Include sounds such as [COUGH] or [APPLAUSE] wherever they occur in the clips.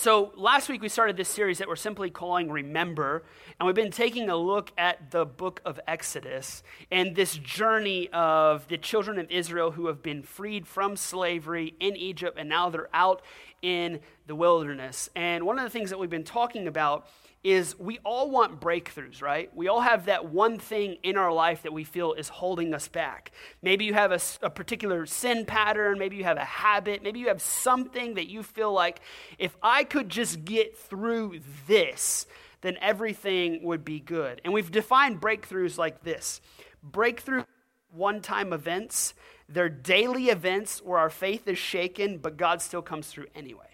So, last week we started this series that we're simply calling Remember, and we've been taking a look at the book of Exodus and this journey of the children of Israel who have been freed from slavery in Egypt, and now they're out in the wilderness. And one of the things that we've been talking about is we all want breakthroughs, right? We all have that one thing in our life that we feel is holding us back. Maybe you have a, a, particular sin pattern, maybe you have a habit, maybe you have something that you feel like if I could just get through this, then everything would be good. And we've defined breakthroughs like this breakthrough one time events, they're daily events where our faith is shaken, but God still comes through anyway.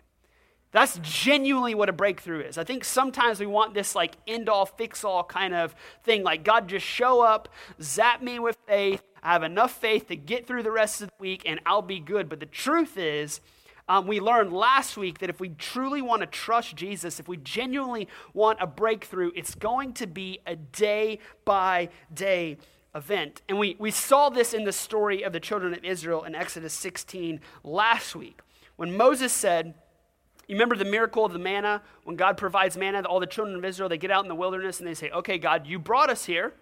That's genuinely what a breakthrough is. I think sometimes we want this like end all fix all kind of thing, like God just show up, zap me with faith. I have enough faith to get through the rest of the week and I'll be good. But the truth is, um, we learned last week that if we truly want to trust Jesus, if we genuinely want a breakthrough, it's going to be a day by day event. And we, we saw this in the story of the children of Israel in Exodus 16 last week when Moses said, you remember the miracle of the manna? When God provides manna, to all the children of Israel, they get out in the wilderness and they say, Okay, God, you brought us here.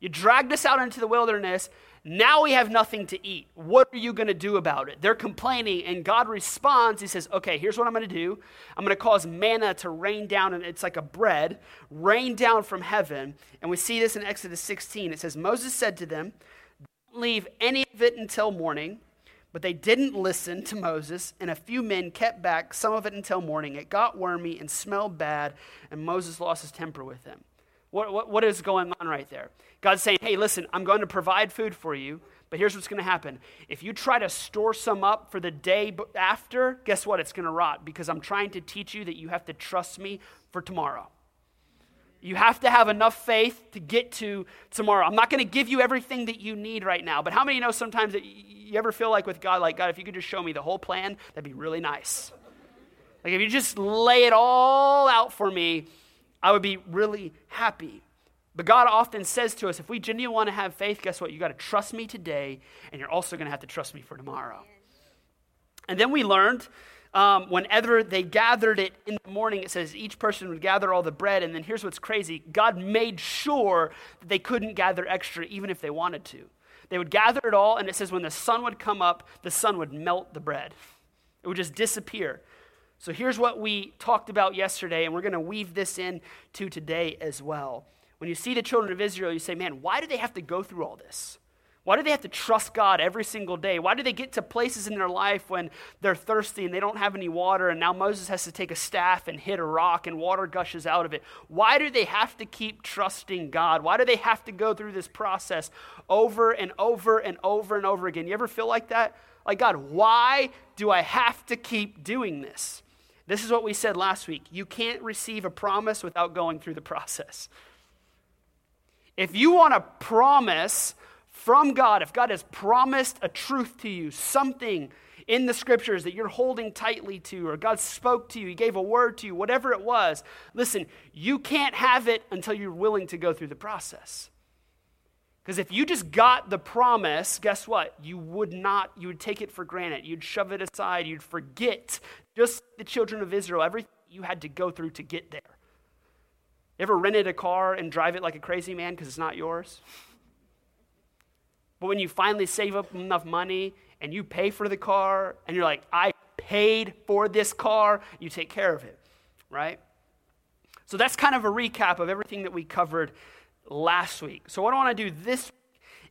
You dragged us out into the wilderness. Now we have nothing to eat. What are you going to do about it? They're complaining, and God responds. He says, Okay, here's what I'm going to do. I'm going to cause manna to rain down, and it's like a bread, rain down from heaven. And we see this in Exodus 16. It says, Moses said to them, Don't leave any of it until morning. But they didn't listen to Moses, and a few men kept back some of it until morning. It got wormy and smelled bad, and Moses lost his temper with them. What, what, what is going on right there? God's saying, hey, listen, I'm going to provide food for you, but here's what's going to happen. If you try to store some up for the day after, guess what? It's going to rot because I'm trying to teach you that you have to trust me for tomorrow. You have to have enough faith to get to tomorrow. I'm not going to give you everything that you need right now, but how many know sometimes that you ever feel like with God, like, God, if you could just show me the whole plan, that'd be really nice. Like, if you just lay it all out for me, I would be really happy. But God often says to us, if we genuinely want to have faith, guess what? You got to trust me today, and you're also going to have to trust me for tomorrow. And then we learned um, whenever they gathered it in the morning, it says each person would gather all the bread. And then here's what's crazy God made sure that they couldn't gather extra even if they wanted to. They would gather it all, and it says when the sun would come up, the sun would melt the bread, it would just disappear. So here's what we talked about yesterday, and we're going to weave this in to today as well. When you see the children of Israel, you say, man, why do they have to go through all this? Why do they have to trust God every single day? Why do they get to places in their life when they're thirsty and they don't have any water, and now Moses has to take a staff and hit a rock and water gushes out of it? Why do they have to keep trusting God? Why do they have to go through this process over and over and over and over again? You ever feel like that? Like, God, why do I have to keep doing this? This is what we said last week. You can't receive a promise without going through the process. If you want a promise, from God, if God has promised a truth to you, something in the scriptures that you're holding tightly to, or God spoke to you, He gave a word to you, whatever it was, listen, you can't have it until you're willing to go through the process. Because if you just got the promise, guess what? You would not, you would take it for granted. You'd shove it aside. You'd forget just the children of Israel, everything you had to go through to get there. You ever rented a car and drive it like a crazy man because it's not yours? But when you finally save up enough money and you pay for the car and you're like, I paid for this car, you take care of it, right? So that's kind of a recap of everything that we covered last week. So, what I want to do this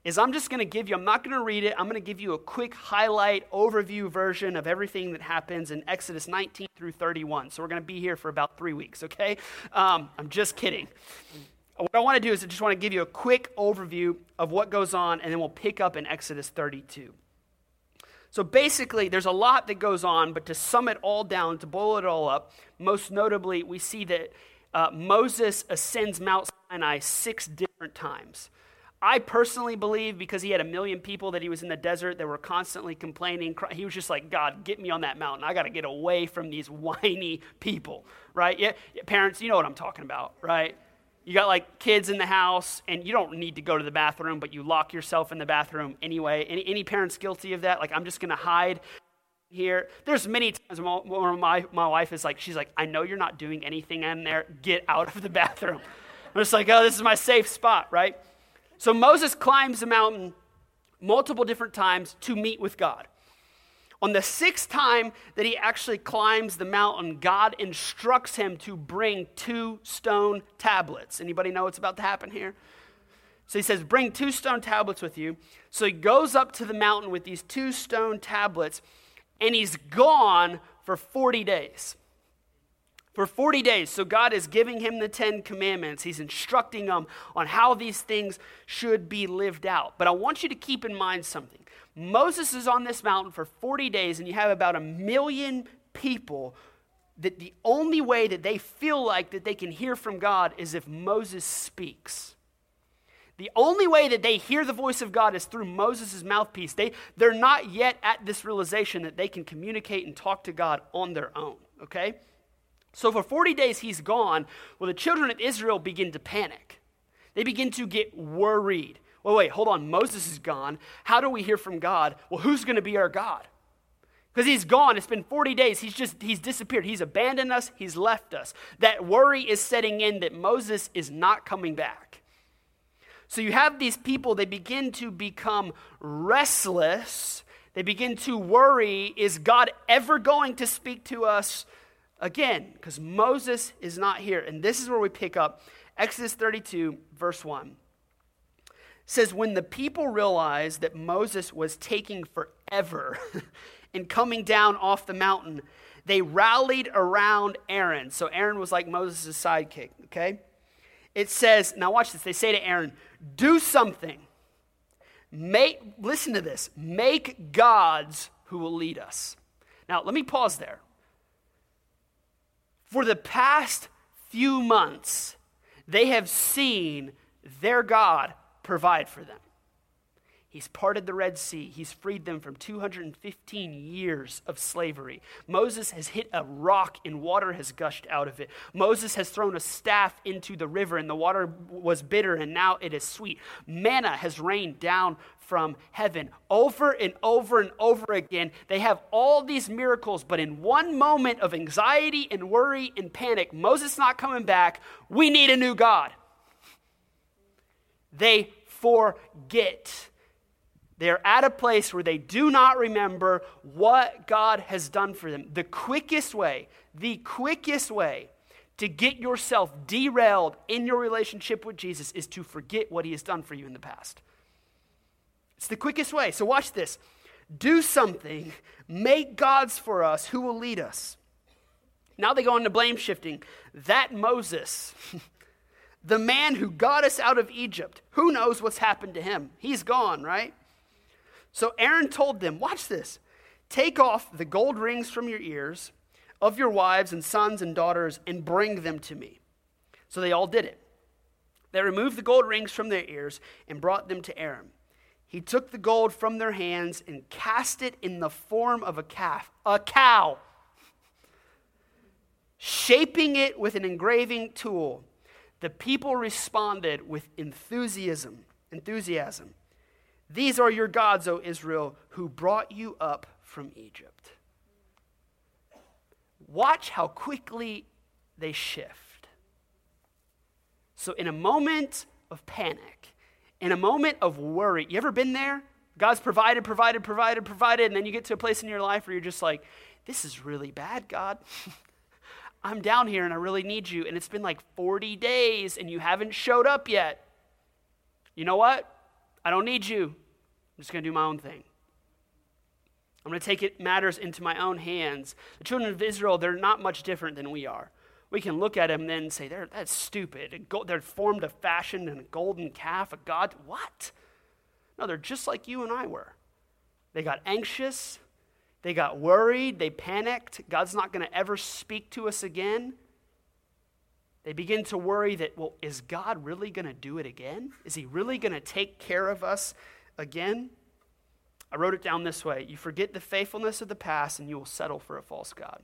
is I'm just going to give you, I'm not going to read it, I'm going to give you a quick highlight overview version of everything that happens in Exodus 19 through 31. So, we're going to be here for about three weeks, okay? Um, I'm just kidding what I want to do is I just want to give you a quick overview of what goes on, and then we'll pick up in Exodus 32. So basically, there's a lot that goes on, but to sum it all down, to boil it all up, most notably, we see that uh, Moses ascends Mount Sinai six different times. I personally believe because he had a million people that he was in the desert that were constantly complaining. He was just like, God, get me on that mountain. I got to get away from these [LAUGHS] whiny people, right? Yeah, parents, you know what I'm talking about, right? You got like kids in the house and you don't need to go to the bathroom but you lock yourself in the bathroom anyway any, any parents guilty of that like i'm just to hide here. There's many times where my, my wife is like, she's like, I know you're not doing anything in there. Get out of the bathroom. I'm just like, oh, this is my safe spot, right? So Moses climbs the mountain multiple different times to meet with God. On the sixth time that he actually climbs the mountain, God instructs him to bring two stone tablets. Anybody know what's about to happen here? So he says, Bring two stone tablets with you. So he goes up to the mountain with these two stone tablets, and he's gone for 40 days. For 40 days. So God is giving him the 10 commandments. He's instructing him on how these things should be lived out. But I want you to keep in mind something. Moses is on this mountain for 40 days, and you have about a million people that the only way that they feel like that they can hear from God is if Moses speaks. The only way that they hear the voice of God is through Moses' mouthpiece. They, they're not yet at this realization that they can communicate and talk to God on their own, okay? So for 40 days he's gone. Well, the children of Israel begin to panic. They begin to get worried. Well, wait, hold on. Moses is gone. How do we hear from God? Well, who's going to be our God? Because he's gone. It's been 40 days. He's just, he's disappeared. He's abandoned us. He's left us. That worry is setting in that Moses is not coming back. So you have these people, they begin to become restless. They begin to worry is God ever going to speak to us again? Because Moses is not here. And this is where we pick up Exodus 32, verse 1. Says, When the people realized that Moses was taking forever [LAUGHS] in coming down off the mountain, they rallied around Aaron. So Aaron was like Moses' sidekick, okay? It says, now watch this. They say to Aaron, do something. Make, listen to this, make gods who will lead us. Now, let me pause there. For the past few months, they have seen their God provide for them. He's parted the Red Sea. He's freed them from 215 years of slavery. Moses has hit a rock and water has gushed out of it. Moses has thrown a staff into the river and the water was bitter and now it is sweet. Manna has rained down from heaven over and over and over again. They have all these miracles, but in one moment of anxiety and worry and panic, Moses not coming back, we need a new God. They forget they're at a place where they do not remember what God has done for them. The quickest way, the quickest way to get yourself derailed in your relationship with Jesus is to forget what he has done for you in the past. It's the quickest way. So watch this. Do something, make gods for us who will lead us. Now they go into blame shifting. That Moses, [LAUGHS] the man who got us out of Egypt, who knows what's happened to him? He's gone, right? So Aaron told them, Watch this. Take off the gold rings from your ears of your wives and sons and daughters and bring them to me. So they all did it. They removed the gold rings from their ears and brought them to Aaron. He took the gold from their hands and cast it in the form of a calf, a cow, shaping it with an engraving tool. The people responded with enthusiasm, enthusiasm. These are your gods, O Israel, who brought you up from Egypt. Watch how quickly they shift. So, in a moment of panic, in a moment of worry, you ever been there? God's provided, provided, provided, provided, and then you get to a place in your life where you're just like, this is really bad, God. [LAUGHS] I'm down here and I really need you. And it's been like 40 days and you haven't showed up yet. You know what? I don't need you. I'm just going to do my own thing. I'm going to take it matters into my own hands. The children of Israel, they're not much different than we are. We can look at them and then say, they're, that's stupid. They're formed a fashion and a golden calf, a god. What? No, they're just like you and I were. They got anxious. They got worried. They panicked. God's not going to ever speak to us again. They begin to worry that, well, is God really going to do it again? Is he really going to take care of us again? I wrote it down this way You forget the faithfulness of the past, and you will settle for a false God.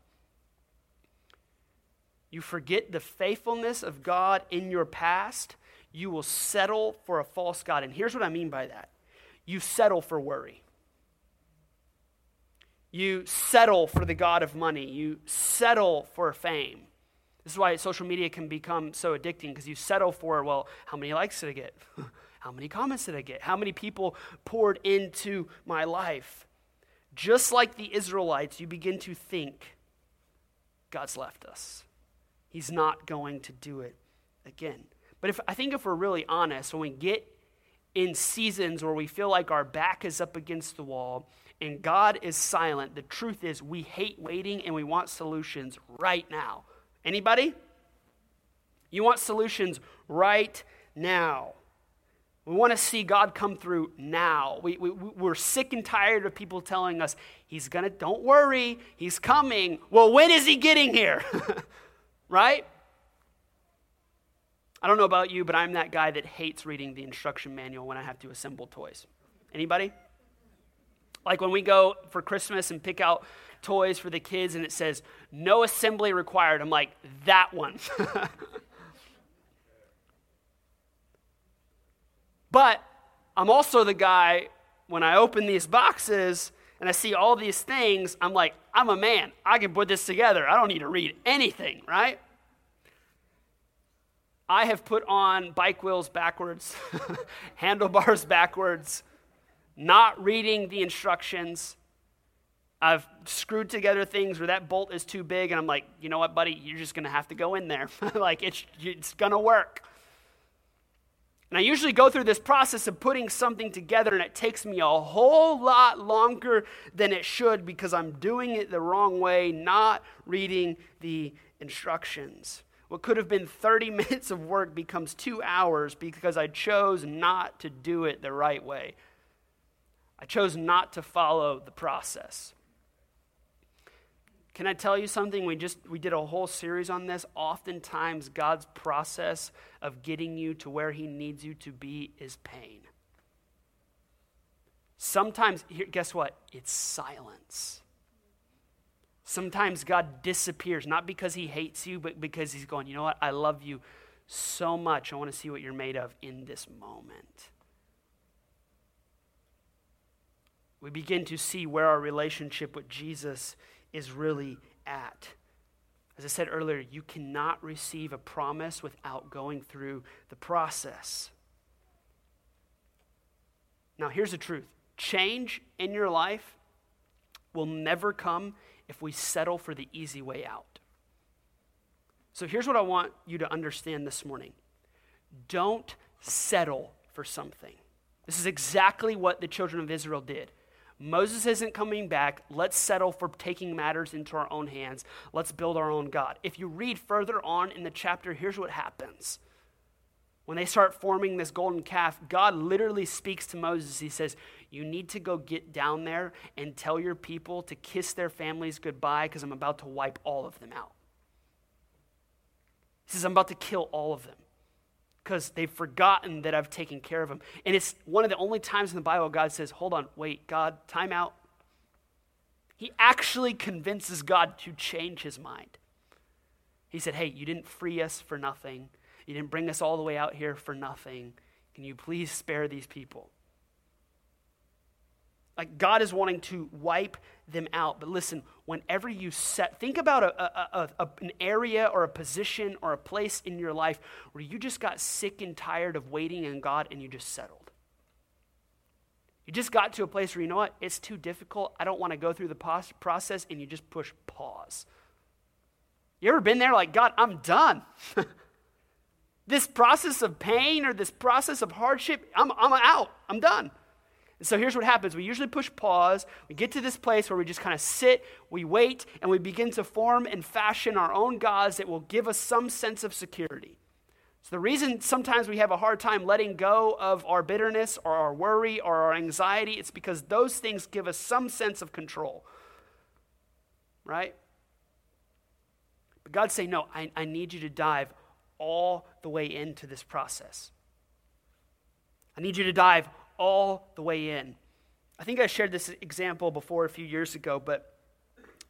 You forget the faithfulness of God in your past, you will settle for a false God. And here's what I mean by that you settle for worry. You settle for the God of money. You settle for fame. This is why social media can become so addicting because you settle for, well, how many likes did I get? [LAUGHS] how many comments did I get? How many people poured into my life? Just like the Israelites, you begin to think, God's left us. He's not going to do it again. But if I think if we're really honest, when we get in seasons where we feel like our back is up against the wall and God is silent, the truth is we hate waiting and we want solutions right now. Anybody? You want solutions right now. We want to see God come through now. We, we, we're sick and tired of people telling us, He's going to, don't worry, He's coming. Well, when is He getting here? [LAUGHS] right? I don't know about you, but I'm that guy that hates reading the instruction manual when I have to assemble toys. Anybody? Like when we go for Christmas and pick out toys for the kids and it says, no assembly required. I'm like, that one. [LAUGHS] But I'm also the guy, when I open these boxes and I see all these things, I'm like, I'm a man. I can put this together. I don't need to read anything, right? I have put on bike wheels backwards, [LAUGHS] handlebars backwards, not reading the instructions. I've screwed together things where that bolt is too big, and I'm like, you know what, buddy, you're just gonna have to go in there. [LAUGHS] like, it's, it's gonna work. And I usually go through this process of putting something together, and it takes me a whole lot longer than it should because I'm doing it the wrong way, not reading the instructions. What could have been 30 [LAUGHS] minutes of work becomes two hours because I chose not to do it the right way. I chose not to follow the process. Can I tell you something? We just we did a whole series on this. Oftentimes God's process of getting you to where he needs you to be is pain. Sometimes here, guess what? It's silence. Sometimes God disappears not because he hates you but because he's going, "You know what? I love you so much. I want to see what you're made of in this moment." We begin to see where our relationship with Jesus is really at. As I said earlier, you cannot receive a promise without going through the process. Now, here's the truth change in your life will never come if we settle for the easy way out. So, here's what I want you to understand this morning don't settle for something. This is exactly what the children of Israel did. Moses isn't coming back. Let's settle for taking matters into our own hands. Let's build our own God. If you read further on in the chapter, here's what happens. When they start forming this golden calf, God literally speaks to Moses. He says, You need to go get down there and tell your people to kiss their families goodbye because I'm about to wipe all of them out. He says, I'm about to kill all of them because they've forgotten that I've taken care of them. And it's one of the only times in the Bible God says, Hold on, wait, God, time out. He actually convinces God to change his mind. He said, Hey, you didn't free us for nothing. You didn't bring us all the way out here for nothing. Can you please spare these people? Like God is wanting to wipe them out. But listen, whenever you set, think about a, a, a, an area or a position or a place in your life where you just got sick and tired of waiting on God and you just settled. You just got to a place where you know what? It's too difficult. I don't want to go through the process, and you just push pause. You ever been there like, God, I'm done? [LAUGHS] this process of pain or this process of hardship, I'm, I'm out. I'm done. And so here's what happens we usually push pause. We get to this place where we just kind of sit, we wait, and we begin to form and fashion our own gods that will give us some sense of security. So the reason sometimes we have a hard time letting go of our bitterness or our worry or our anxiety, it's because those things give us some sense of control. Right? But God's saying, no, I, I need you to dive all the way into this process. I need you to dive all the way in. I think I shared this example before a few years ago, but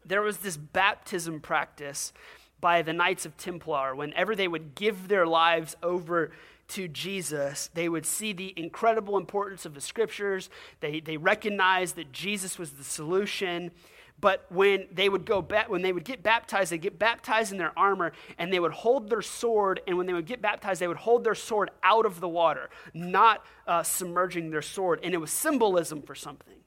there was this baptism practice by the Knights of Templar. Whenever they would give their lives over to Jesus, they would see the incredible importance of the scriptures. They, they recognized that Jesus was the solution, but when they would go back, when they would get baptized, they'd get baptized in their armor, and they would hold their sword. And when they would get baptized, they would hold their sword out of the water, not uh, submerging their sword. And it was symbolism for something.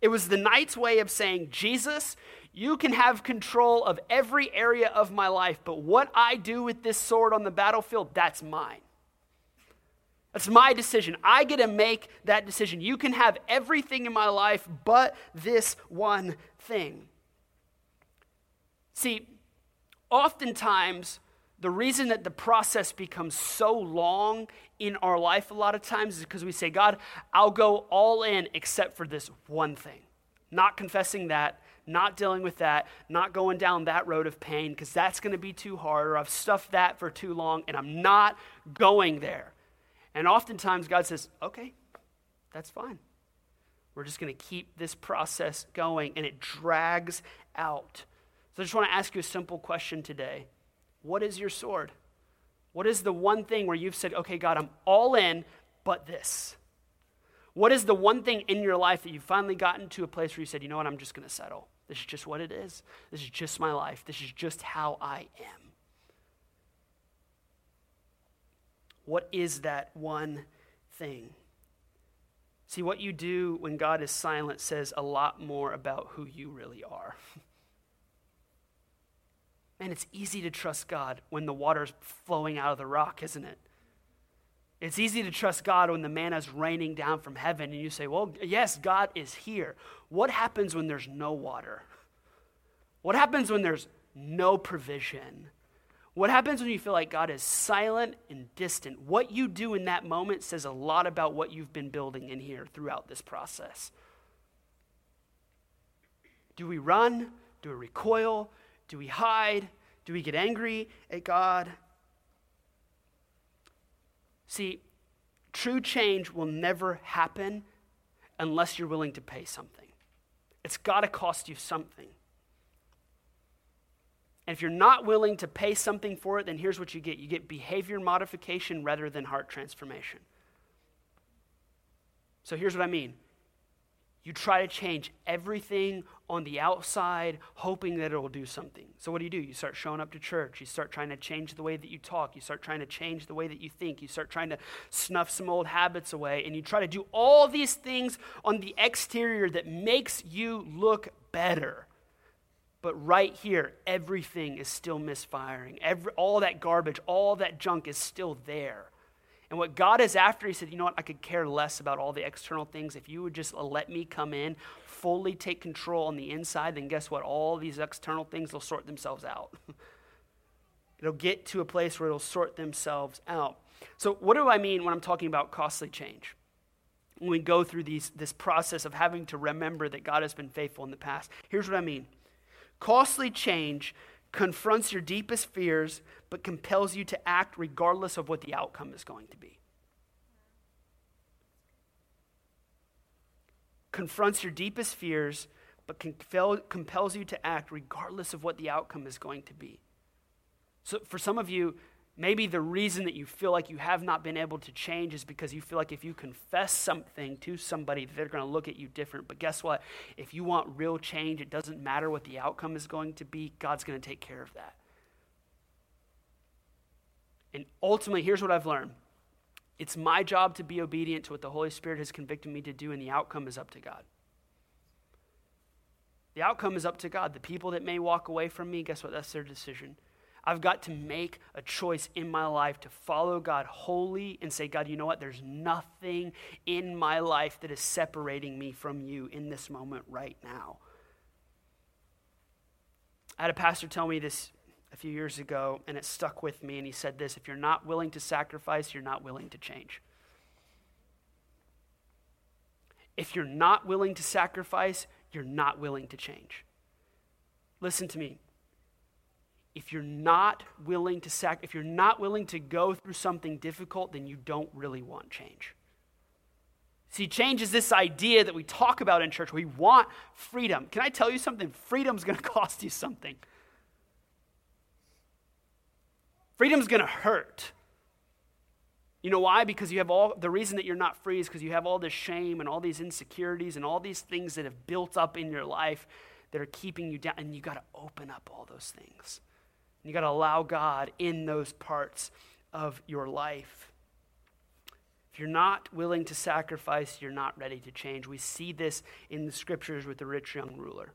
It was the knight's way of saying, Jesus, you can have control of every area of my life, but what I do with this sword on the battlefield, that's mine. That's my decision. I get to make that decision. You can have everything in my life but this one thing. See, oftentimes, the reason that the process becomes so long in our life a lot of times is because we say, God, I'll go all in except for this one thing. Not confessing that, not dealing with that, not going down that road of pain because that's going to be too hard, or I've stuffed that for too long and I'm not going there. And oftentimes God says, okay, that's fine. We're just going to keep this process going, and it drags out. So I just want to ask you a simple question today What is your sword? What is the one thing where you've said, okay, God, I'm all in, but this? What is the one thing in your life that you've finally gotten to a place where you said, you know what, I'm just going to settle? This is just what it is. This is just my life. This is just how I am. What is that one thing? See, what you do when God is silent says a lot more about who you really are. [LAUGHS] Man, it's easy to trust God when the water's flowing out of the rock, isn't it? It's easy to trust God when the manna's raining down from heaven and you say, Well, yes, God is here. What happens when there's no water? What happens when there's no provision? What happens when you feel like God is silent and distant? What you do in that moment says a lot about what you've been building in here throughout this process. Do we run? Do we recoil? Do we hide? Do we get angry at God? See, true change will never happen unless you're willing to pay something. It's got to cost you something. And if you're not willing to pay something for it, then here's what you get you get behavior modification rather than heart transformation. So here's what I mean you try to change everything on the outside, hoping that it will do something. So, what do you do? You start showing up to church. You start trying to change the way that you talk. You start trying to change the way that you think. You start trying to snuff some old habits away. And you try to do all these things on the exterior that makes you look better. But right here, everything is still misfiring. Every, all that garbage, all that junk is still there. And what God is after, He said, you know what? I could care less about all the external things. If you would just uh, let me come in, fully take control on the inside, then guess what? All these external things will sort themselves out. [LAUGHS] it'll get to a place where it'll sort themselves out. So, what do I mean when I'm talking about costly change? When we go through these, this process of having to remember that God has been faithful in the past, here's what I mean. Costly change confronts your deepest fears, but compels you to act regardless of what the outcome is going to be. Confronts your deepest fears, but compel, compels you to act regardless of what the outcome is going to be. So, for some of you, Maybe the reason that you feel like you have not been able to change is because you feel like if you confess something to somebody, they're going to look at you different. But guess what? If you want real change, it doesn't matter what the outcome is going to be, God's going to take care of that. And ultimately, here's what I've learned it's my job to be obedient to what the Holy Spirit has convicted me to do, and the outcome is up to God. The outcome is up to God. The people that may walk away from me, guess what? That's their decision. I've got to make a choice in my life to follow God wholly and say, God, you know what? There's nothing in my life that is separating me from you in this moment right now. I had a pastor tell me this a few years ago, and it stuck with me. And he said this if you're not willing to sacrifice, you're not willing to change. If you're not willing to sacrifice, you're not willing to change. Listen to me if you're not willing to sac- if you're not willing to go through something difficult, then you don't really want change. See, change is this idea that we talk about in church. We want freedom. Can I tell you something? Freedom's going [LAUGHS] to cost you something. Freedom's going to hurt. You know why? Because you have all the reason that you're not free is because you have all this shame and all these insecurities and all these things that have built up in your life that are keeping you down. And you got to open up all those things. And you got to allow God in those parts of your life. If you're not willing to sacrifice, you're not ready to change. We see this in the scriptures with the rich young ruler.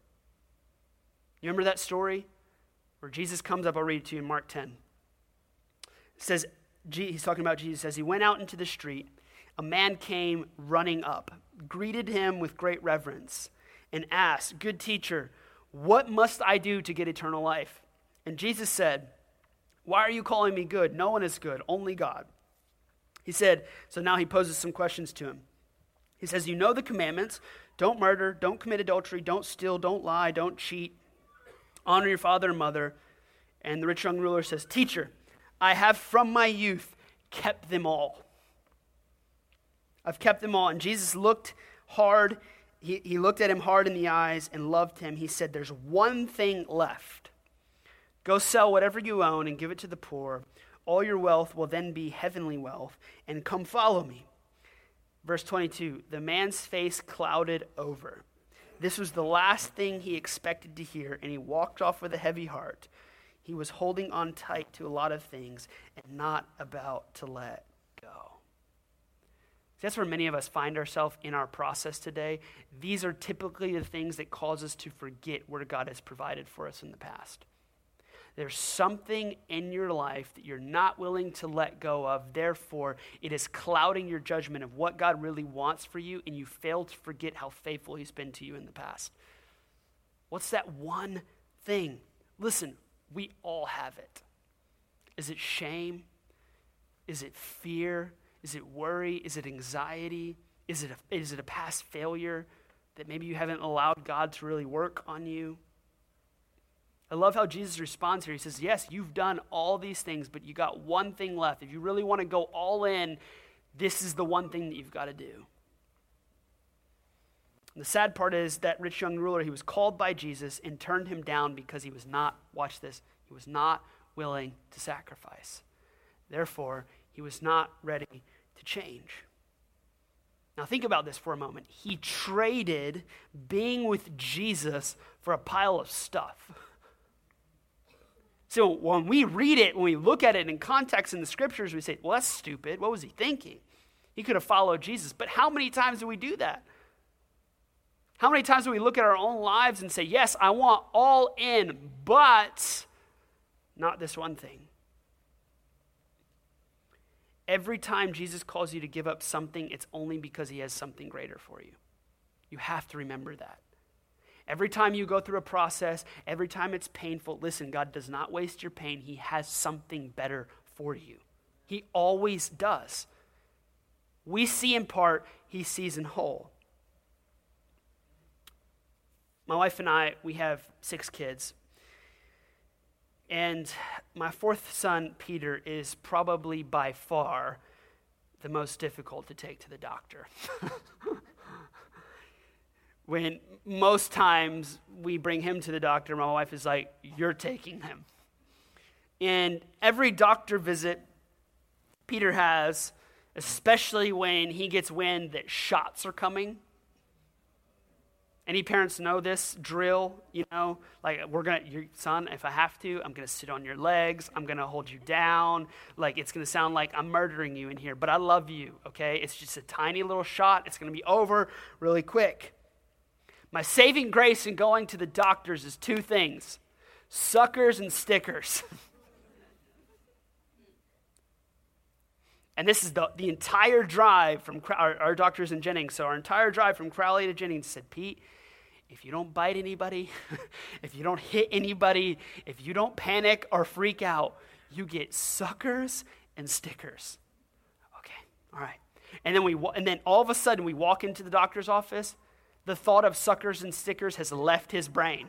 You remember that story where Jesus comes up? I'll read it to you in Mark 10. It says, he's talking about Jesus, says, He went out into the street. A man came running up, greeted him with great reverence, and asked, Good teacher, what must I do to get eternal life? And Jesus said, Why are you calling me good? No one is good, only God. He said, So now he poses some questions to him. He says, You know the commandments don't murder, don't commit adultery, don't steal, don't lie, don't cheat, honor your father and mother. And the rich young ruler says, Teacher, I have from my youth kept them all. I've kept them all. And Jesus looked hard. He, he looked at him hard in the eyes and loved him. He said, There's one thing left. Go sell whatever you own and give it to the poor. All your wealth will then be heavenly wealth, and come follow me. Verse 22 The man's face clouded over. This was the last thing he expected to hear, and he walked off with a heavy heart. He was holding on tight to a lot of things and not about to let go. That's where many of us find ourselves in our process today. These are typically the things that cause us to forget where God has provided for us in the past. There's something in your life that you're not willing to let go of. Therefore, it is clouding your judgment of what God really wants for you, and you fail to forget how faithful He's been to you in the past. What's that one thing? Listen, we all have it. Is it shame? Is it fear? Is it worry? Is it anxiety? Is it a, is it a past failure that maybe you haven't allowed God to really work on you? I love how Jesus responds here. He says, Yes, you've done all these things, but you got one thing left. If you really want to go all in, this is the one thing that you've got to do. And the sad part is that rich young ruler, he was called by Jesus and turned him down because he was not, watch this, he was not willing to sacrifice. Therefore, he was not ready to change. Now, think about this for a moment. He traded being with Jesus for a pile of stuff. [LAUGHS] So when we read it, when we look at it in context in the scriptures, we say, well, that's stupid. What was he thinking? He could have followed Jesus. But how many times do we do that? How many times do we look at our own lives and say, yes, I want all in, but not this one thing? Every time Jesus calls you to give up something, it's only because he has something greater for you. You have to remember that. Every time you go through a process, every time it's painful, listen, God does not waste your pain. He has something better for you. He always does. We see in part, He sees in whole. My wife and I, we have six kids. And my fourth son, Peter, is probably by far the most difficult to take to the doctor. [LAUGHS] when most times we bring him to the doctor, my wife is like, You're taking him. And every doctor visit Peter has, especially when he gets wind that shots are coming. Any parents know this drill? You know, like we're gonna, your son, if I have to, I'm gonna sit on your legs. I'm gonna hold you down. Like it's gonna sound like I'm murdering you in here, but I love you. Okay, it's just a tiny little shot. It's gonna be over really quick. My saving grace in going to the doctors is two things suckers and stickers. and this is the, the entire drive from our, our doctors in Jennings. So, our entire drive from Crowley to Jennings said, Pete, if you don't bite anybody, [LAUGHS] if you don't hit anybody, if you don't panic or freak out, you get suckers and stickers. Okay, all right. And then we and then all of a sudden we walk into the doctor's office the thought of suckers and stickers has left his brain,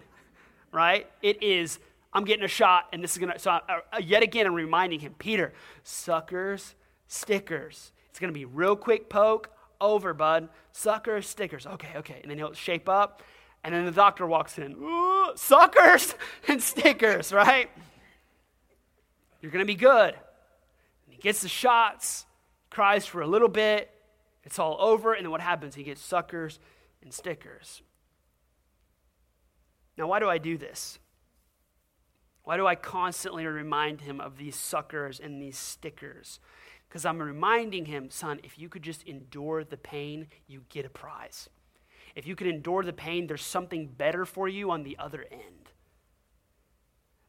right? It is, I'm getting a shot, and this is going to, so I, uh, yet again, I'm reminding him, Peter, suckers, stickers. It's going to be real quick poke, over, bud. Suckers, stickers. Okay, okay. And then he'll shape up, and then the doctor walks in, suckers [LAUGHS] and stickers, right? You're going to be good. And he gets the shots, cries for a little bit, it's all over, and then what happens? He gets suckers and stickers. Now, why do I do this? Why do I constantly remind him of these suckers and these stickers? Because I'm reminding him, son, if you could just endure the pain, you get a prize. If you could endure the pain, there's something better for you on the other end.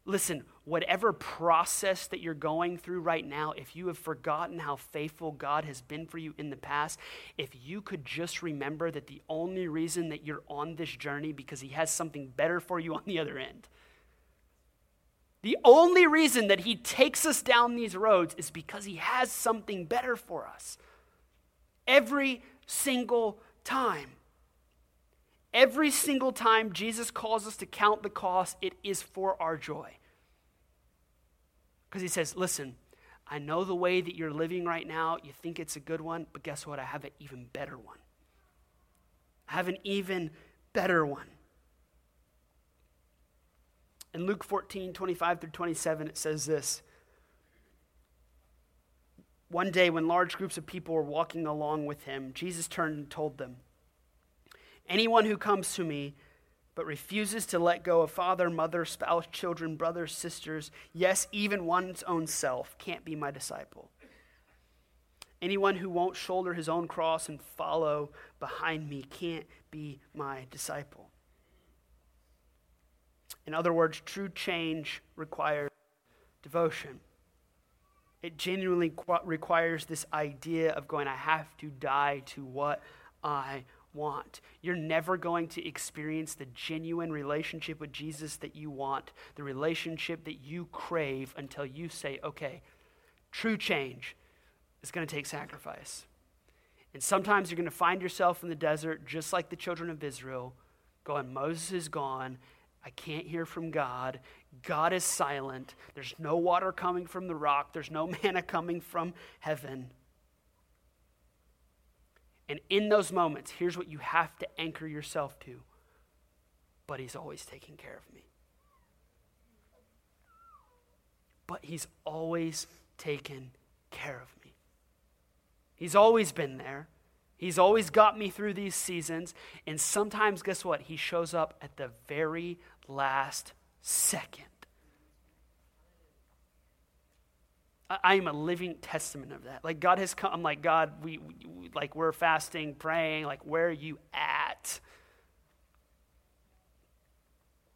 Listen, whatever process that you're going through right now, if you have forgotten how faithful God has been for you in the past, if you could just remember that the only reason that you're on this journey because He has something better for you on the other end. The only reason that He takes us down these roads is because He has something better for us. Every single time. Every single time Jesus calls us to count the cost, it is for our joy. Because he says, Listen, I know the way that you're living right now, you think it's a good one, but guess what? I have an even better one. I have an even better one. In Luke 14, 25 through 27, it says this. One day, when large groups of people were walking along with him, Jesus turned and told them, Anyone who comes to me but refuses to let go of father, mother, spouse, children, brothers, sisters, yes, even one's own self, can't be my disciple. Anyone who won't shoulder his own cross and follow behind me can't be my disciple. In other words, true change requires devotion. It genuinely requires this idea of going, I have to die to what I want. You're never going to experience the genuine relationship with Jesus that you want, the relationship that you crave until you say, okay, true change is going to take sacrifice. And sometimes you're going to find yourself in the desert, just like the children of Israel, going, Moses is gone. I can't hear from God. God is silent. There's no water coming from the rock. There's no [LAUGHS] manna coming from heaven. And in those moments, here's what you have to anchor yourself to. But he's always taking care of me. But he's always taken care of me. He's always been there. He's always got me through these seasons. And sometimes, guess what? He shows up at the very last second. I am a living testament of that. Like God has come. I'm like God. We, we, like we're fasting, praying. Like where are you at?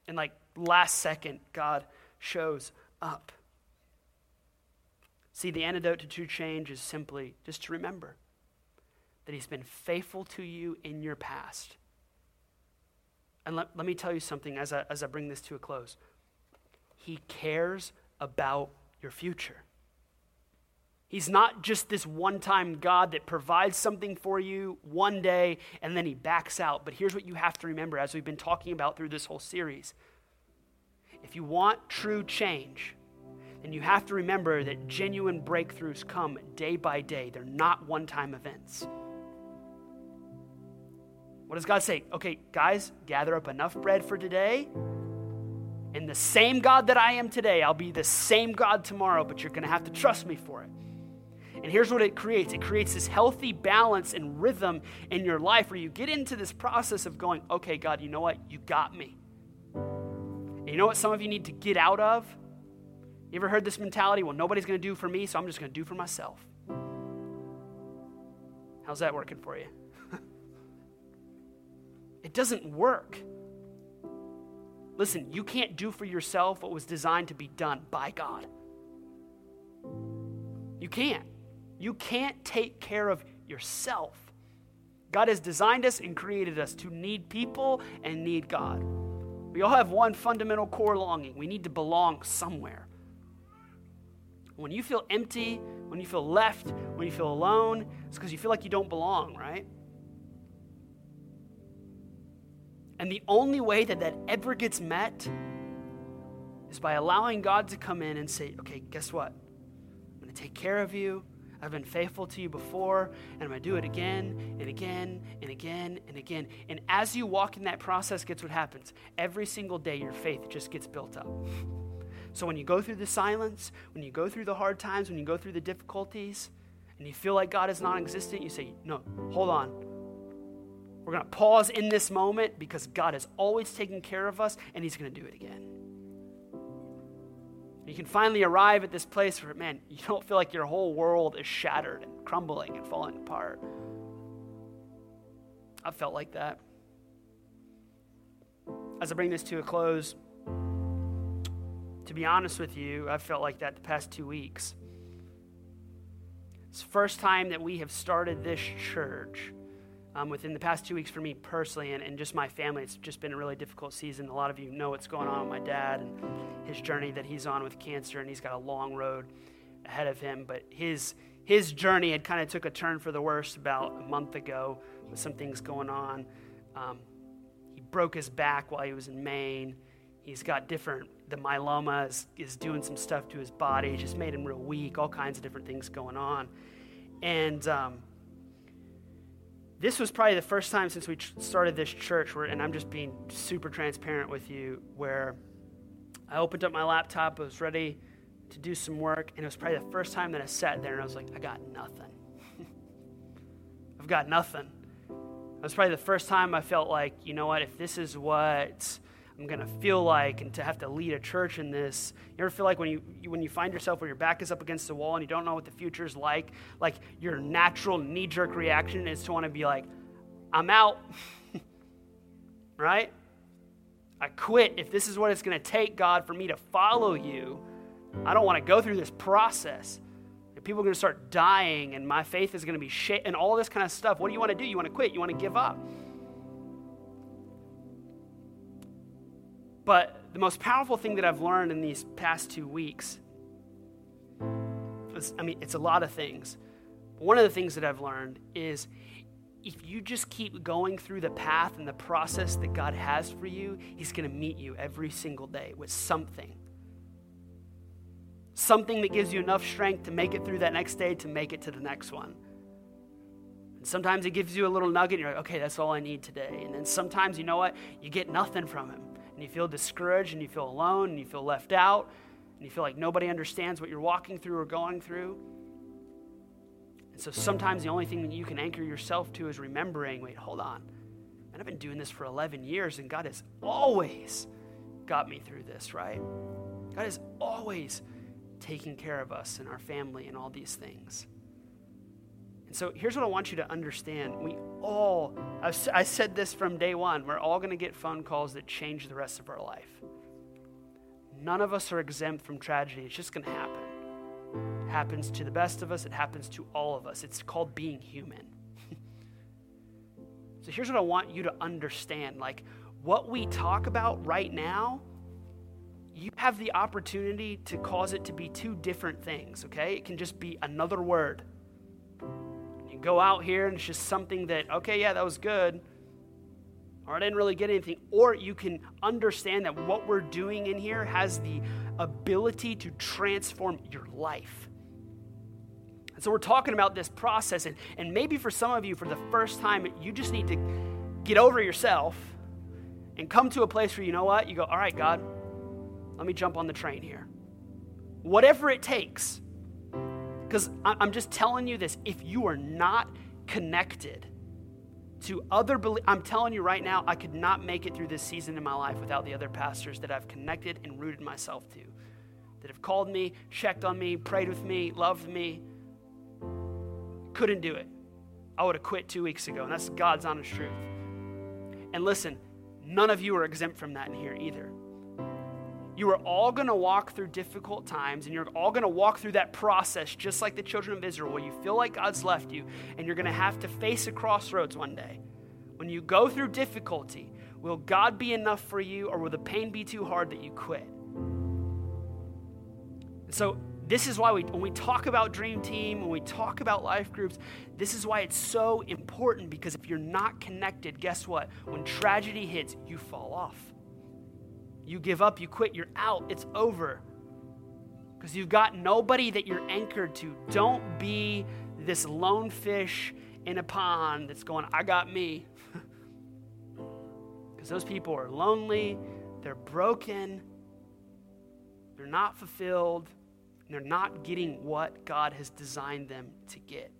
And like last second, God shows up. See, the antidote to true change is simply just to remember that He's been faithful to you in your past. And let, let me tell you something as I, as I bring this to a close. He cares about your future. He's not just this one time God that provides something for you one day and then he backs out. But here's what you have to remember as we've been talking about through this whole series. If you want true change, then you have to remember that genuine breakthroughs come day by day, they're not one time events. What does God say? Okay, guys, gather up enough bread for today. And the same God that I am today, I'll be the same God tomorrow, but you're going to have to trust me for it. And here's what it creates it creates this healthy balance and rhythm in your life where you get into this process of going, okay, God, you know what? You got me. And you know what some of you need to get out of? You ever heard this mentality? Well, nobody's going to do for me, so I'm just going to do for myself. How's that working for you? [LAUGHS] it doesn't work. Listen, you can't do for yourself what was designed to be done by God. You can't. You can't take care of yourself. God has designed us and created us to need people and need God. We all have one fundamental core longing we need to belong somewhere. When you feel empty, when you feel left, when you feel alone, it's because you feel like you don't belong, right? And the only way that that ever gets met is by allowing God to come in and say, okay, guess what? I'm going to take care of you. I've been faithful to you before, and I'm going to do it again and again and again and again. And as you walk in that process, guess what happens? Every single day, your faith just gets built up. So when you go through the silence, when you go through the hard times, when you go through the difficulties, and you feel like God is non existent, you say, No, hold on. We're going to pause in this moment because God is always taking care of us and He's going to do it again. You can finally arrive at this place where, man, you don't feel like your whole world is shattered and crumbling and falling apart. I felt like that. As I bring this to a close, to be honest with you, I've felt like that the past two weeks. It's the first time that we have started this church um, within the past two weeks for me personally and, and just my family. It's just been a really difficult season. A lot of you know what's going on with my dad and his journey that he's on with cancer, and he's got a long road ahead of him. But his his journey had kind of took a turn for the worse about a month ago with some things going on. Um, he broke his back while he was in Maine. He's got different, the myeloma is, is doing some stuff to his body. It just made him real weak, all kinds of different things going on. And um, this was probably the first time since we started this church where, and I'm just being super transparent with you, where I opened up my laptop, I was ready to do some work, and it was probably the first time that I sat there and I was like, I got nothing. [LAUGHS] I've got nothing. It was probably the first time I felt like, you know what, if this is what I'm going to feel like and to have to lead a church in this. You ever feel like when you, when you find yourself where your back is up against the wall and you don't know what the future is like, like your natural knee jerk reaction is to want to be like, I'm out. [LAUGHS] right? I quit. If this is what it's going to take, God, for me to follow you, I don't want to go through this process. People are going to start dying and my faith is going to be shaken and all this kind of stuff. What do you want to do? You want to quit? You want to give up? But the most powerful thing that I've learned in these past two weeks is, I mean, it's a lot of things. One of the things that I've learned is if you just keep going through the path and the process that God has for you, He's going to meet you every single day with something. Something that gives you enough strength to make it through that next day, to make it to the next one. And sometimes He gives you a little nugget, and you're like, okay, that's all I need today. And then sometimes, you know what? You get nothing from Him and you feel discouraged and you feel alone and you feel left out and you feel like nobody understands what you're walking through or going through. And so sometimes the only thing that you can anchor yourself to is remembering wait, hold on. And I've been doing this for 11 years and God has always got me through this, right? God is always taking care of us and our family and all these things. So here's what I want you to understand. We all, I said this from day one, we're all going to get phone calls that change the rest of our life. None of us are exempt from tragedy. It's just going to happen. It happens to the best of us, it happens to all of us. It's called being human. [LAUGHS] so here's what I want you to understand like, what we talk about right now, you have the opportunity to cause it to be two different things, okay? It can just be another word go out here and it's just something that, okay, yeah, that was good, or I didn't really get anything. Or you can understand that what we're doing in here has the ability to transform your life. And so we're talking about this process, and, and maybe for some of you, for the first time, you just need to get over yourself and come to a place where you know what? You go, all right, God, let me jump on the train here. Whatever it takes because I'm just telling you this if you are not connected to other I'm telling you right now, I could not make it through this season in my life without the other pastors that I've connected and rooted myself to, that have called me, checked on me, prayed with me, loved me. Couldn't do it. I would have quit two weeks ago, and that's God's honest truth. And listen, none of you are exempt from that in here either. You are all going to walk through difficult times, and you're all going to walk through that process just like the children of Israel, where you feel like God's left you, and you're going to have to face a crossroads one day. When you go through difficulty, will God be enough for you, or will the pain be too hard that you quit? So, this is why we, when we talk about Dream Team, when we talk about life groups, this is why it's so important because if you're not connected, guess what? When tragedy hits, you fall off. You give up, you quit, you're out, it's over. Because you've got nobody that you're anchored to. Don't be this lone fish in a pond that's going, I got me. [LAUGHS] Because those people are lonely, they're broken, they're not fulfilled, and they're not getting what God has designed them to get.